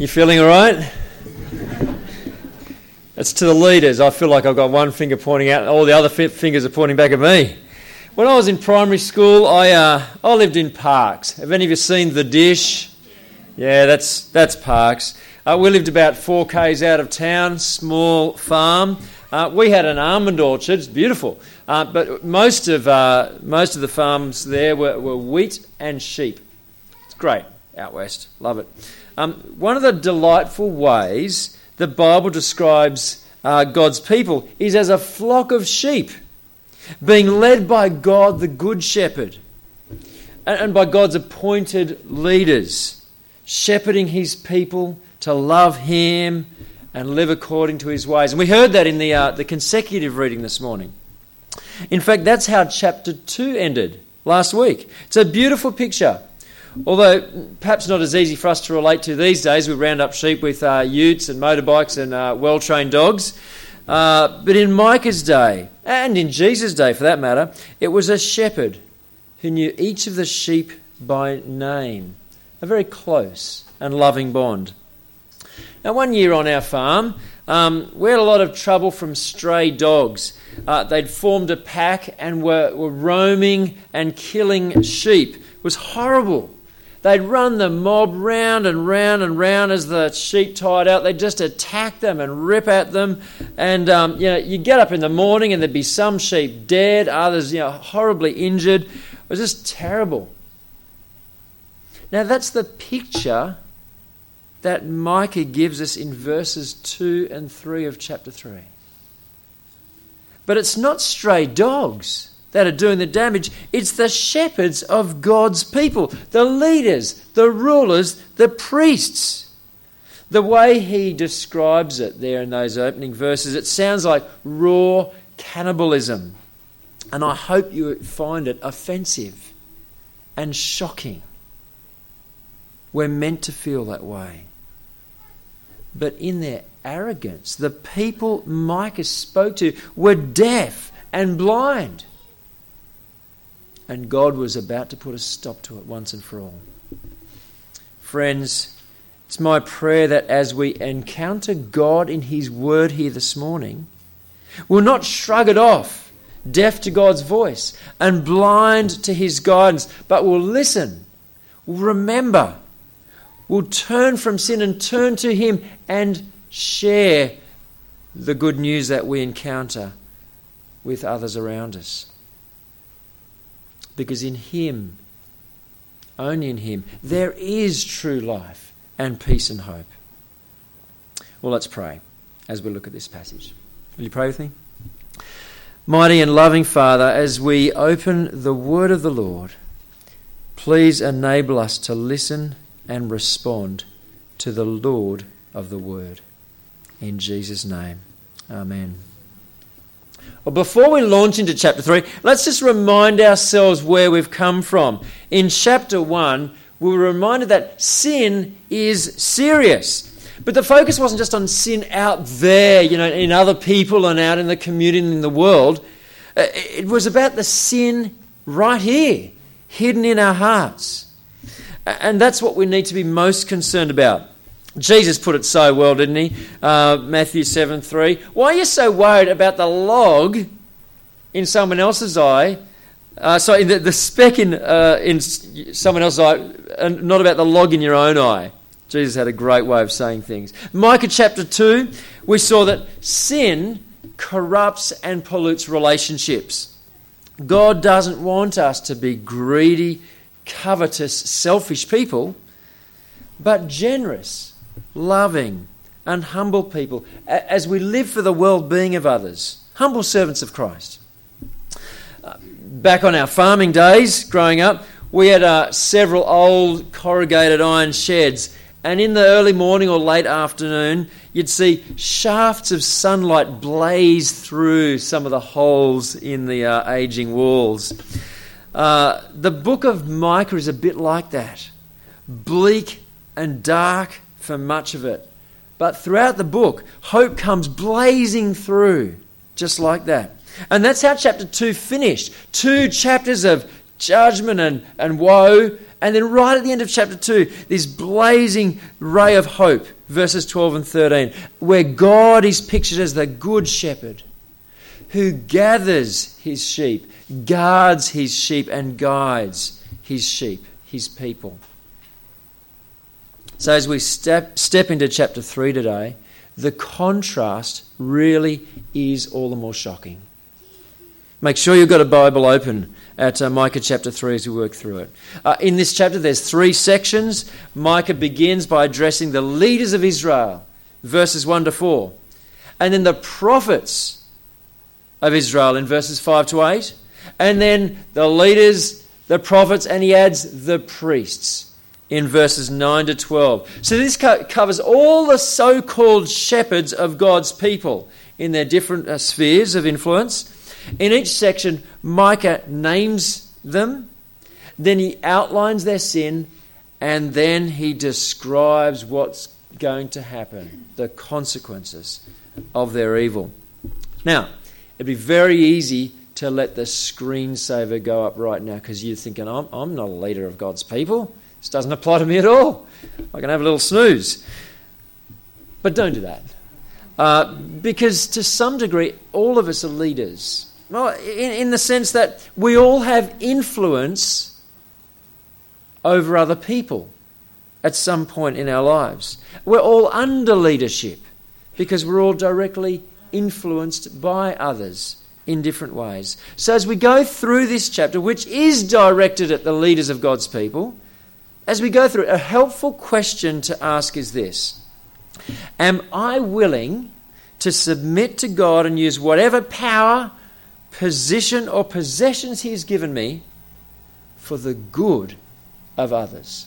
You feeling all right? It's to the leaders. I feel like I've got one finger pointing out, and all the other fingers are pointing back at me. When I was in primary school, I, uh, I lived in Parkes. Have any of you seen The Dish? Yeah, that's, that's Parkes. Uh, we lived about four k's out of town, small farm. Uh, we had an almond orchard, it's beautiful. Uh, but most of, uh, most of the farms there were, were wheat and sheep. It's great out west, love it. Um, one of the delightful ways the Bible describes uh, God's people is as a flock of sheep being led by God, the Good Shepherd, and, and by God's appointed leaders, shepherding his people to love him and live according to his ways. And we heard that in the, uh, the consecutive reading this morning. In fact, that's how chapter 2 ended last week. It's a beautiful picture Although perhaps not as easy for us to relate to these days, we round up sheep with uh, utes and motorbikes and uh, well trained dogs. Uh, but in Micah's day, and in Jesus' day for that matter, it was a shepherd who knew each of the sheep by name. A very close and loving bond. Now, one year on our farm, um, we had a lot of trouble from stray dogs. Uh, they'd formed a pack and were, were roaming and killing sheep. It was horrible. They'd run the mob round and round and round as the sheep tied out. They'd just attack them and rip at them. And, um, you know, you get up in the morning and there'd be some sheep dead, others, you know, horribly injured. It was just terrible. Now, that's the picture that Micah gives us in verses 2 and 3 of chapter 3. But it's not stray dogs that are doing the damage. It's the shepherds of God's people, the leaders, the rulers, the priests. The way he describes it there in those opening verses, it sounds like raw cannibalism. And I hope you find it offensive and shocking. We're meant to feel that way. But in their arrogance, the people Micah spoke to were deaf and blind and God was about to put a stop to it once and for all. Friends, it's my prayer that as we encounter God in His Word here this morning, we'll not shrug it off, deaf to God's voice and blind to His guidance, but we'll listen, we'll remember, we'll turn from sin and turn to Him and share the good news that we encounter with others around us. Because in Him, only in Him, there is true life and peace and hope. Well, let's pray as we look at this passage. Will you pray with me? Mighty and loving Father, as we open the word of the Lord, please enable us to listen and respond to the Lord of the word. In Jesus' name, Amen. Well, before we launch into chapter 3, let's just remind ourselves where we've come from. In chapter 1, we were reminded that sin is serious. But the focus wasn't just on sin out there, you know, in other people and out in the community and in the world. Uh, it was about the sin right here, hidden in our hearts. And that's what we need to be most concerned about. Jesus put it so well, didn't he? Uh, Matthew 7 3. Why are you so worried about the log in someone else's eye? Uh, sorry, the, the speck in, uh, in someone else's eye, and not about the log in your own eye. Jesus had a great way of saying things. Micah chapter 2, we saw that sin corrupts and pollutes relationships. God doesn't want us to be greedy, covetous, selfish people, but generous loving, and humble people as we live for the well being of others, humble servants of Christ. Uh, back on our farming days, growing up, we had uh, several old corrugated iron sheds, and in the early morning or late afternoon, you'd see shafts of sunlight blaze through some of the holes in the uh, aging walls. Uh, the book of Micah is a bit like that bleak and dark for much of it. But throughout the book, hope comes blazing through, just like that. And that's how chapter 2 finished. Two chapters of judgment and, and woe, And then, right at the end of chapter 2, this blazing ray of hope, verses 12 and 13, where God is pictured as the good shepherd who gathers his sheep, guards his sheep, and guides his sheep, his people. So, as we step, step into chapter 3 today, the contrast really is all the more shocking. Make sure you've got a Bible open at uh, Micah chapter 3 as we work through it. Uh, in this chapter, there's three sections. Micah begins by addressing the leaders of Israel, verses 1 to 4. And then the prophets of Israel in verses 5 to 8. And then the leaders, the prophets, and he adds the priests in verses 9 to 12. So this co- covers all the so called shepherds of God's people in their different uh, spheres of influence. In each section, Micah names them, then he outlines their sin, and then he describes what's going to happen, the consequences of their evil. Now, it'd be very easy to let the screensaver go up right now because you're thinking, I'm, I'm not a leader of God's people. This doesn't apply to me at all. I can have a little snooze. But don't do that. Uh, because to some degree, all of us are leaders. Well, in, in the sense that we all have influence over other people at some point in our lives. We're all under leadership because we're all directly influenced by others in different ways. So, as we go through this chapter, which is directed at the leaders of God's people, as we go through it, a helpful question to ask is this Am I willing to submit to God and use whatever power position or possessions He has given me for the good of others.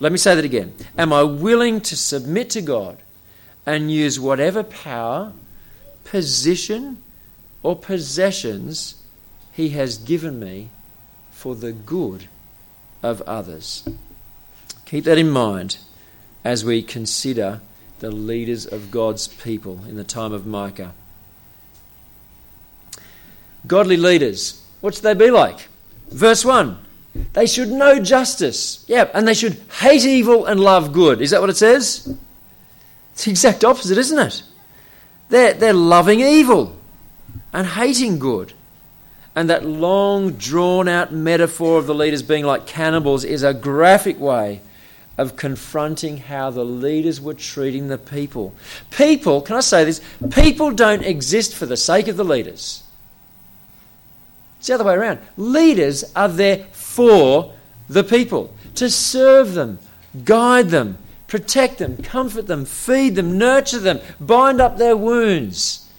Let me say that again. Am I willing to submit to God and use whatever power, position, or possessions He has given me for the good of others? Keep that in mind as we consider the leaders of God's people in the time of Micah. Godly leaders, what should they be like? Verse 1 They should know justice. Yeah, and they should hate evil and love good. Is that what it says? It's the exact opposite, isn't it? They're, they're loving evil and hating good. And that long, drawn out metaphor of the leaders being like cannibals is a graphic way of confronting how the leaders were treating the people. People, can I say this? People don't exist for the sake of the leaders. It's the other way around. Leaders are there for the people, to serve them, guide them, protect them, comfort them, feed them, nurture them, bind up their wounds.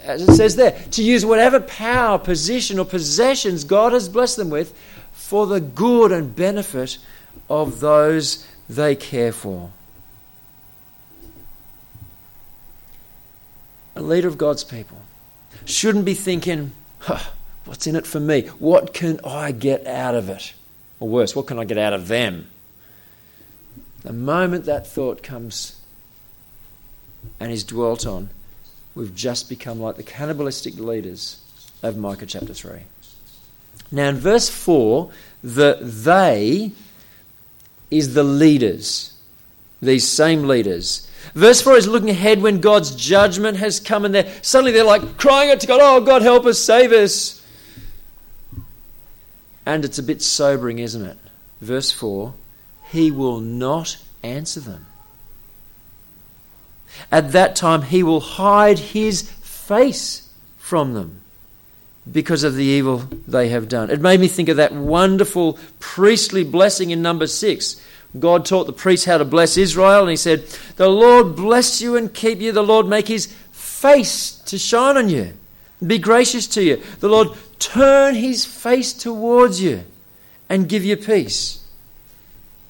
As it says there, to use whatever power, position, or possessions God has blessed them with for the good and benefit of those they care for. A leader of God's people shouldn't be thinking, huh, What's in it for me? What can I get out of it? Or worse, what can I get out of them? The moment that thought comes and is dwelt on, we've just become like the cannibalistic leaders of Micah chapter 3. Now, in verse 4, the they is the leaders, these same leaders. Verse 4 is looking ahead when God's judgment has come, and they're, suddenly they're like crying out to God, Oh, God, help us, save us. And it's a bit sobering, isn't it? Verse 4 He will not answer them. At that time, He will hide His face from them because of the evil they have done. It made me think of that wonderful priestly blessing in number 6. God taught the priests how to bless Israel, and He said, The Lord bless you and keep you. The Lord make His face to shine on you, be gracious to you. The Lord turn his face towards you and give you peace.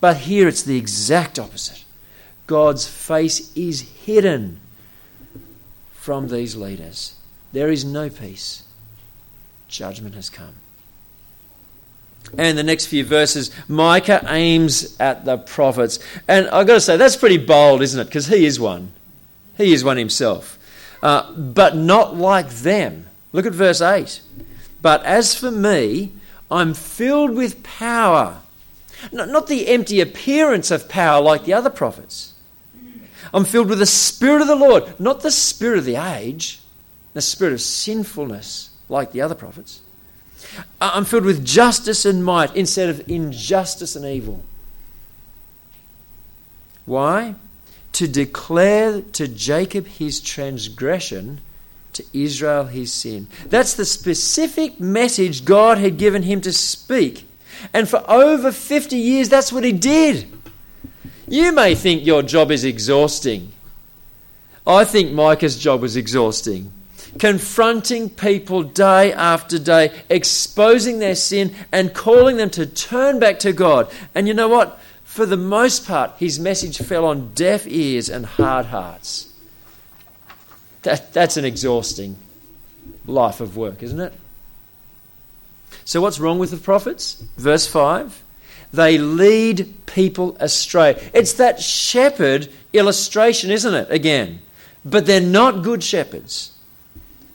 But here it's the exact opposite. God's face is hidden from these leaders. There is no peace. Judgment has come. And the next few verses, Micah aims at the prophets. And I've got to say, that's pretty bold, isn't it? Because he is one. He is one himself. Uh, but not like them. Look at verse 8. But as for me, I'm filled with power. Not the empty appearance of power like the other prophets. I'm filled with the Spirit of the Lord, not the Spirit of the age, the Spirit of sinfulness like the other prophets. I'm filled with justice and might instead of injustice and evil. Why? To declare to Jacob his transgression, to Israel his sin. That's the specific message God had given him to speak. And for over 50 years, that's what he did. You may think your job is exhausting. I think Micah's job was exhausting confronting people day after day, exposing their sin and calling them to turn back to God. And you know what? For the most part, his message fell on deaf ears and hard hearts. That, that's an exhausting life of work, isn't it? So, what's wrong with the prophets? Verse 5 they lead people astray. It's that shepherd illustration, isn't it? Again. But they're not good shepherds.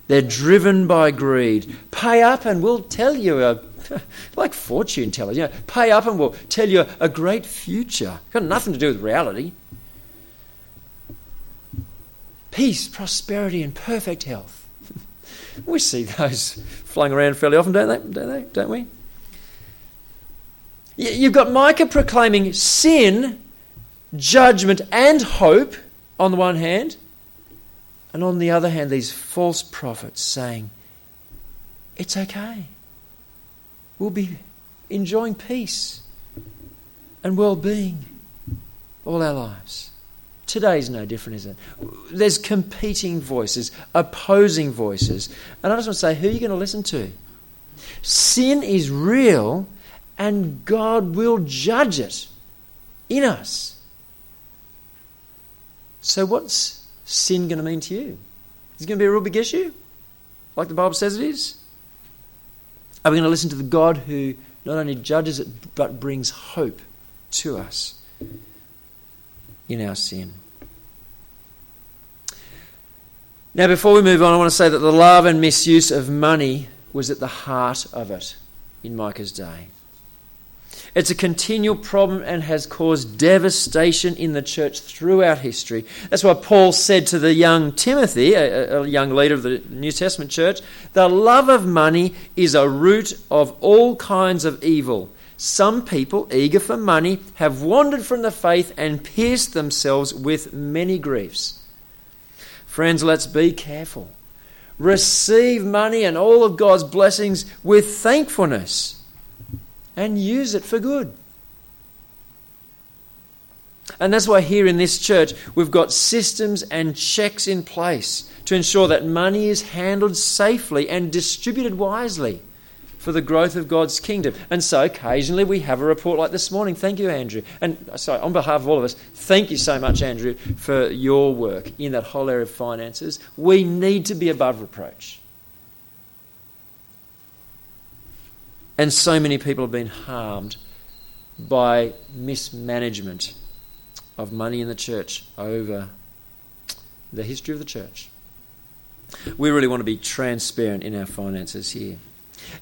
They're driven by greed. Pay up and we'll tell you a like fortune tellers, you know, pay up and we'll tell you a great future. Got nothing to do with reality. Peace, prosperity, and perfect health. we see those flung around fairly often, don't they? Don't they? Don't we? You've got Micah proclaiming sin, judgment, and hope on the one hand, and on the other hand, these false prophets saying, It's okay. We'll be enjoying peace and well being all our lives. Today's no different, is it? There's competing voices, opposing voices. And I just want to say, who are you going to listen to? Sin is real, and God will judge it in us. So, what's sin going to mean to you? Is it going to be a real big issue, like the Bible says it is? Are we going to listen to the God who not only judges it, but brings hope to us in our sin? Now, before we move on, I want to say that the love and misuse of money was at the heart of it in Micah's day. It's a continual problem and has caused devastation in the church throughout history. That's why Paul said to the young Timothy, a, a, young leader of the New Testament church, the love of money is a root of all kinds of evil. Some people, eager for money, have wandered from the faith and pierced themselves with many griefs. Friends, let's be careful. Receive money and all of God's blessings with thankfulness and use it for good. And that's why here in this church we've got systems and checks in place to ensure that money is handled safely and distributed wisely for the growth of God's kingdom. And so occasionally we have a report like this morning. Thank you, Andrew. And uh, sorry, on behalf of all of us, thank you so much, Andrew, for your work in that whole area of finances. We need to be above reproach. And so many people have been harmed by mismanagement of money in the church over the history of the church. We really want to be transparent in our finances here.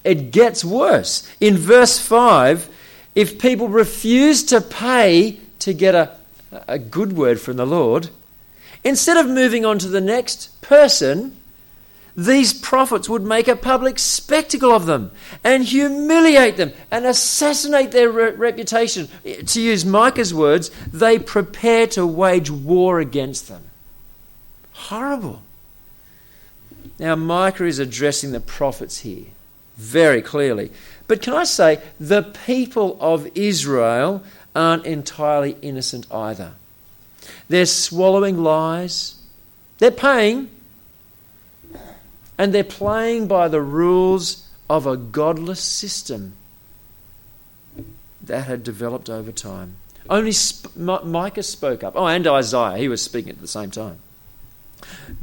It gets worse. In verse 5, if people refuse to pay to get a, a good word from the Lord, instead of moving on to the next person, these prophets would make a public spectacle of them and humiliate them and assassinate their re- reputation. To use Micah's words, they prepare to wage war against them. Horrible. Now, Micah is addressing the prophets here very clearly. But can I say, the people of Israel aren't entirely innocent either. They're swallowing lies, they're paying and they're playing by the rules of a godless system that had developed over time. Only Sp- Micah spoke up. Oh, and Isaiah, he was speaking at the same time.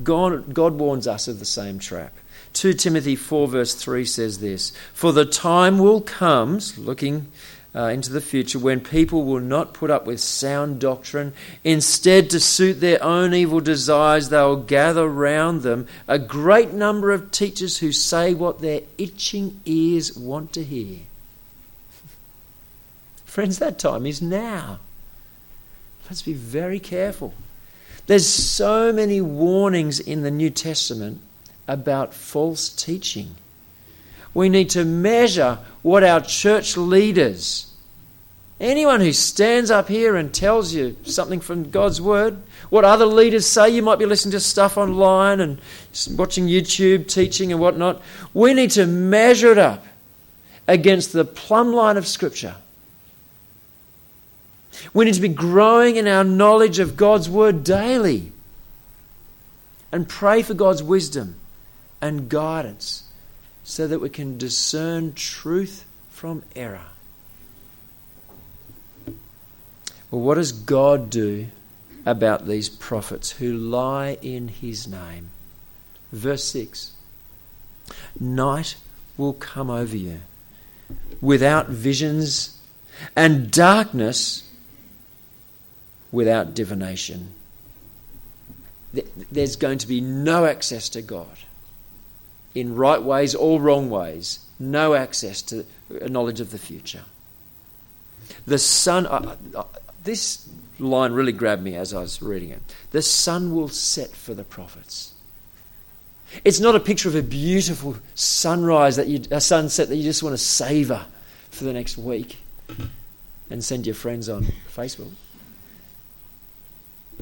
God, God warns us of the same trap. 2 Timothy 4, verse 3 says this For the time will come, looking uh, into the future when people will not put up with sound doctrine. Instead, to suit their own evil desires, they will gather round them a great number of teachers who say what their itching ears want to hear. Friends, that time is now. Let's be very careful. There's so many warnings in the New Testament about false teaching. We need to measure what our church leaders, anyone who stands up here and tells you something from God's Word, what other leaders say, you might be listening to stuff online and watching YouTube teaching and whatnot. We need to measure it up against the plumb line of Scripture. We need to be growing in our knowledge of God's Word daily and pray for God's wisdom and guidance so that we can discern truth from error. Well, what does God do about these prophets who lie in His name? Verse 6 Night will come over you without visions, and darkness without divination. There's going to be no access to God in right ways or wrong ways, no access to knowledge of the future. The sun, uh, uh, this line really grabbed me as I was reading it. The sun will set for the prophets. It's not a picture of a beautiful sunrise that you, a sunset that you just want to savor for the next week and send your friends on Facebook.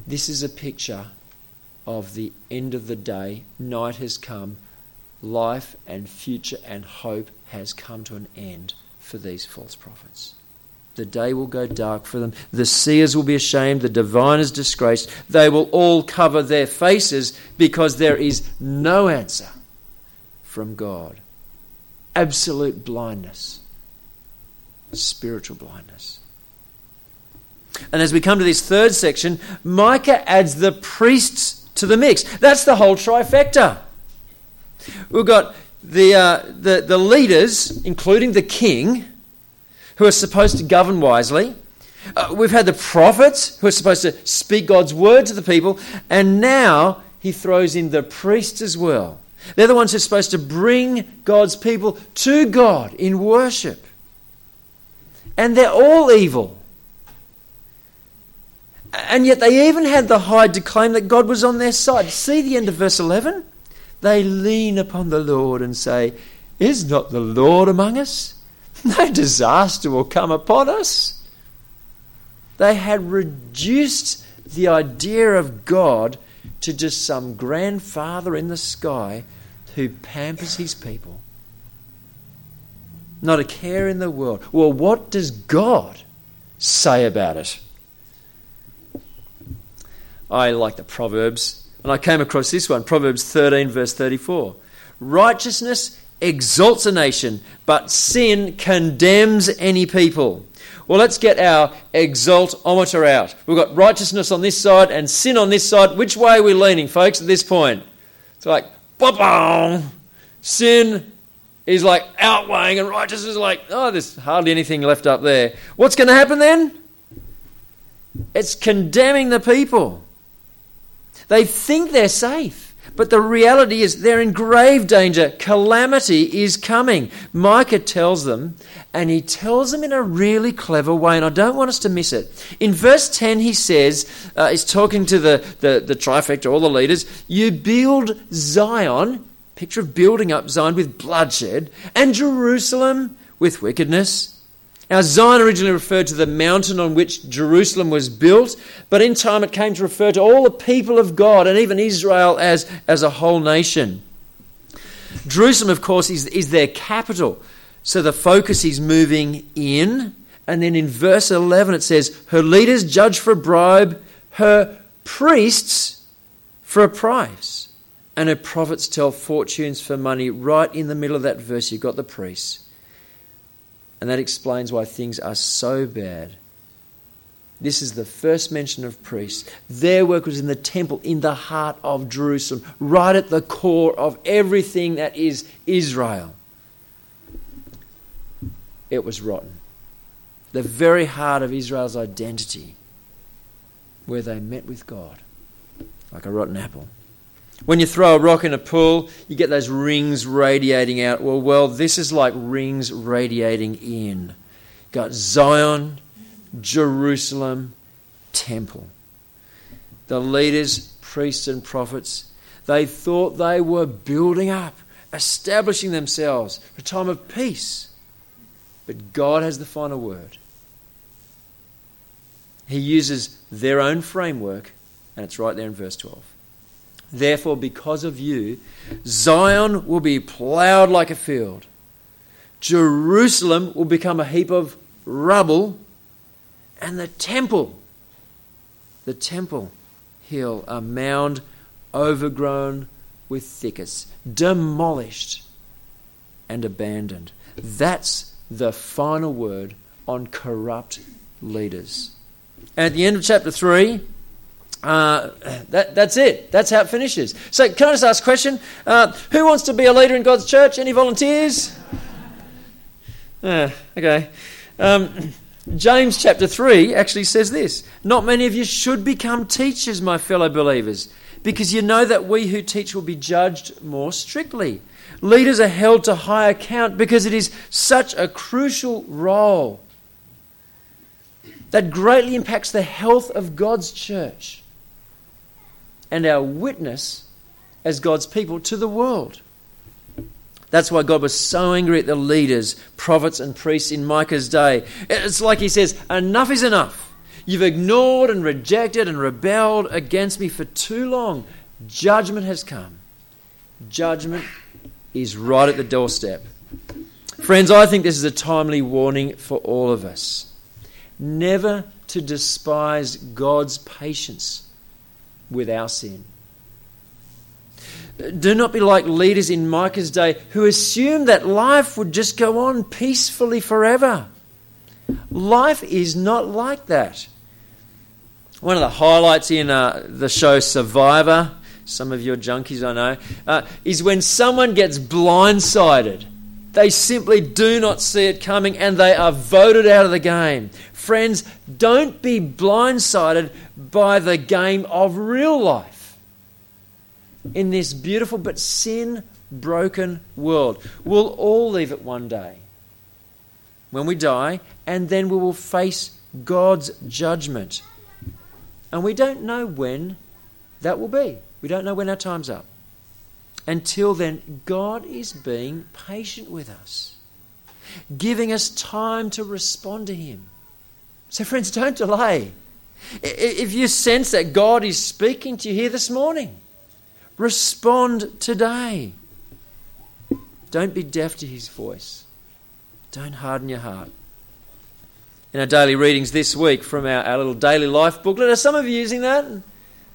This is a picture of the end of the day. Night has come. Life and future and hope has come to an end for these false prophets. The day will go dark for them. The seers will be ashamed. The diviners disgraced. They will all cover their faces because there is no answer from God. Absolute blindness, spiritual blindness. And as we come to this third section, Micah adds the priests to the mix. That's the whole trifecta. We've got the, uh, the, the leaders, including the king, who are supposed to govern wisely. Uh, we've had the prophets who are supposed to speak God's word to the people. And now he throws in the priests as well. They're the ones who are supposed to bring God's people to God in worship. And they're all evil. And yet they even had the hide to claim that God was on their side. See the end of verse 11? They lean upon the Lord and say, Is not the Lord among us? No disaster will come upon us. They had reduced the idea of God to just some grandfather in the sky who pampers his people. Not a care in the world. Well, what does God say about it? I like the Proverbs, and I came across this one Proverbs 13, verse 34. Righteousness exalts a nation, but sin condemns any people. Well, let's get our exaltometer out. We've got righteousness on this side and sin on this side. Which way are we leaning, folks, at this point? It's like, bong Sin is like outweighing, and righteousness is like, oh, there's hardly anything left up there. What's going to happen then? It's condemning the people. They think they're safe. But the reality is they're in grave danger. Calamity is coming. Micah tells them, and he tells them in a really clever way, and I don't want us to miss it. In verse 10, he says, uh, he's talking to the, the, the trifecta, all the leaders, you build Zion, picture of building up Zion with bloodshed, and Jerusalem with wickedness. Now, Zion originally referred to the mountain on which Jerusalem was built, but in time it came to refer to all the people of God and even Israel as, as a whole nation. Jerusalem, of course, is, is their capital. So the focus is moving in. And then in verse 11 it says, Her leaders judge for a bribe, her priests for a price, and her prophets tell fortunes for money. Right in the middle of that verse, you've got the priests. And that explains why things are so bad. This is the first mention of priests. Their work was in the temple, in the heart of Jerusalem, right at the core of everything that is Israel. It was rotten. The very heart of Israel's identity, where they met with God, like a rotten apple. When you throw a rock in a pool, you get those rings radiating out. Well, well, this is like rings radiating in. Got Zion, Jerusalem temple. The leaders, priests, and prophets, they thought they were building up, establishing themselves for a time of peace. But God has the final word. He uses their own framework, and it's right there in verse 12. Therefore, because of you, Zion will be ploughed like a field. Jerusalem will become a heap of rubble, and the temple, the temple hill, a mound overgrown with thickets, demolished and abandoned. That's the final word on corrupt leaders. At the end of chapter 3, uh, that, that's it. That's how it finishes. So, can I just ask a question? Uh, who wants to be a leader in God's church? Any volunteers? Uh, okay. Um, James chapter 3 actually says this Not many of you should become teachers, my fellow believers, because you know that we who teach will be judged more strictly. Leaders are held to high account because it is such a crucial role that greatly impacts the health of God's church and our witness as God's people to the world. That's why God was so angry at the leaders, prophets, and priests in Micah's day. It's like he says, Enough is enough. You've ignored and rejected and rebelled against me for too long. Judgment has come. Judgment is right at the doorstep. Friends, I think this is a timely warning for all of us. Never to despise God's patience with our sin. Do not be like leaders in Micah's day who assumed that life would just go on peacefully forever. Life is not like that. One of the highlights in uh, the show Survivor, some of your junkies I know, uh, is when someone gets blindsided. They simply do not see it coming and they are voted out of the game. Friends, don't be blindsided by the game of real life in this beautiful but sin broken world. We'll all leave it one day when we die, and then we will face God's judgment. And we don't know when that will be. We don't know when our time's up. Until then, God is being patient with us, giving us time to respond to Him. So, friends, don't delay. If you sense that God is speaking to you here this morning, Respond today. Don't be deaf to his voice. Don't harden your heart. In our daily readings this week from our, our little daily life booklet, are some of you using that?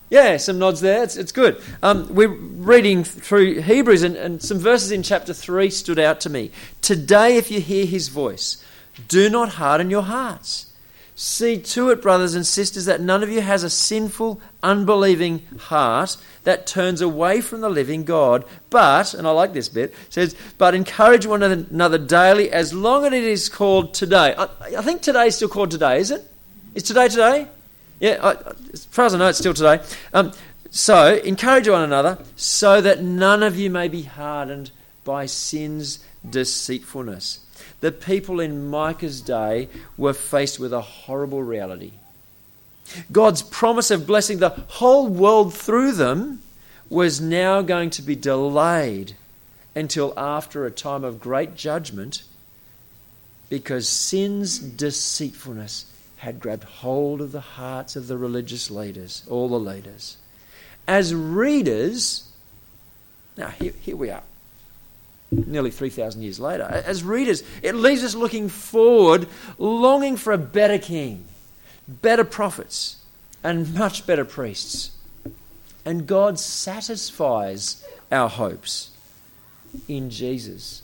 Yeah, some nods there. It's, it's good. Um, we're reading through Hebrews, and, and some verses in chapter 3 stood out to me. Today, if you hear his voice, do not harden your hearts See to it, brothers and sisters, that none of you has a sinful, unbelieving heart that turns away from the living God. But, and I like this bit, says, but encourage one another daily as long as it is called today. I, I think today is still called today, is it? Is today today? Yeah, I, as far as I know, it's still today. Um, so, encourage one another so that none of you may be hardened by sin's deceitfulness the people in Micah's day were faced with a horrible reality. God's promise of blessing the whole world through them was now going to be delayed until after a time of great judgment because sin's deceitfulness had grabbed hold of the hearts of the religious leaders, all the leaders. As readers, now here, here we are nearly 3,000 years later. As readers, it leaves us looking forward, longing for a better king, better prophets, and much better priests. And God satisfies our hopes in Jesus.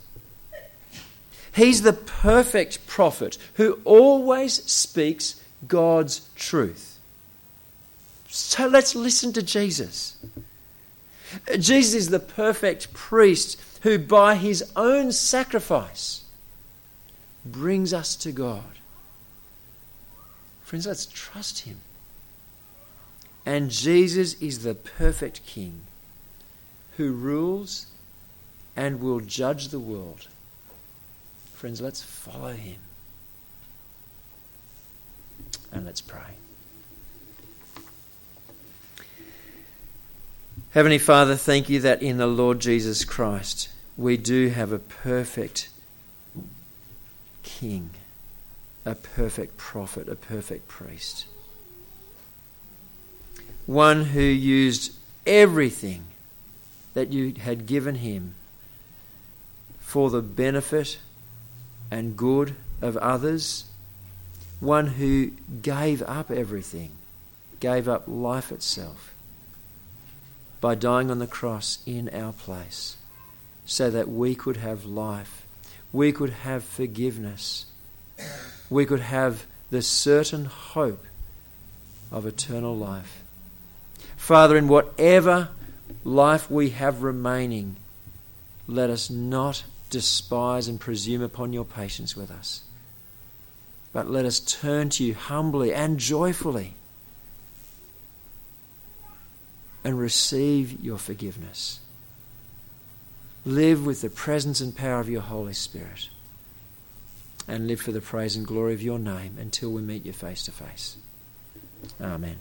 He's the perfect prophet who always speaks God's truth. So let's listen to Jesus. Jesus is the perfect priest who by his own sacrifice brings us to God. Friends, let's trust him. And Jesus is the perfect King who rules and will judge the world. Friends, let's follow him. and let's pray. Heavenly Father, thank you that in the Lord Jesus Christ we do have a perfect King, a perfect prophet, a perfect priest. One who used everything that you had given him for the benefit and good of others. One who gave up everything, gave up life itself by dying on the cross in our place so that we could have life, we could have forgiveness, we could have the certain hope of eternal life. Father, in whatever life we have remaining, let us not despise and presume upon your patience with us, but let us turn to you humbly and joyfully and receive your forgiveness. Live with the presence and power of your Holy Spirit. And live for the praise and glory of your name until we meet you face to face. Amen.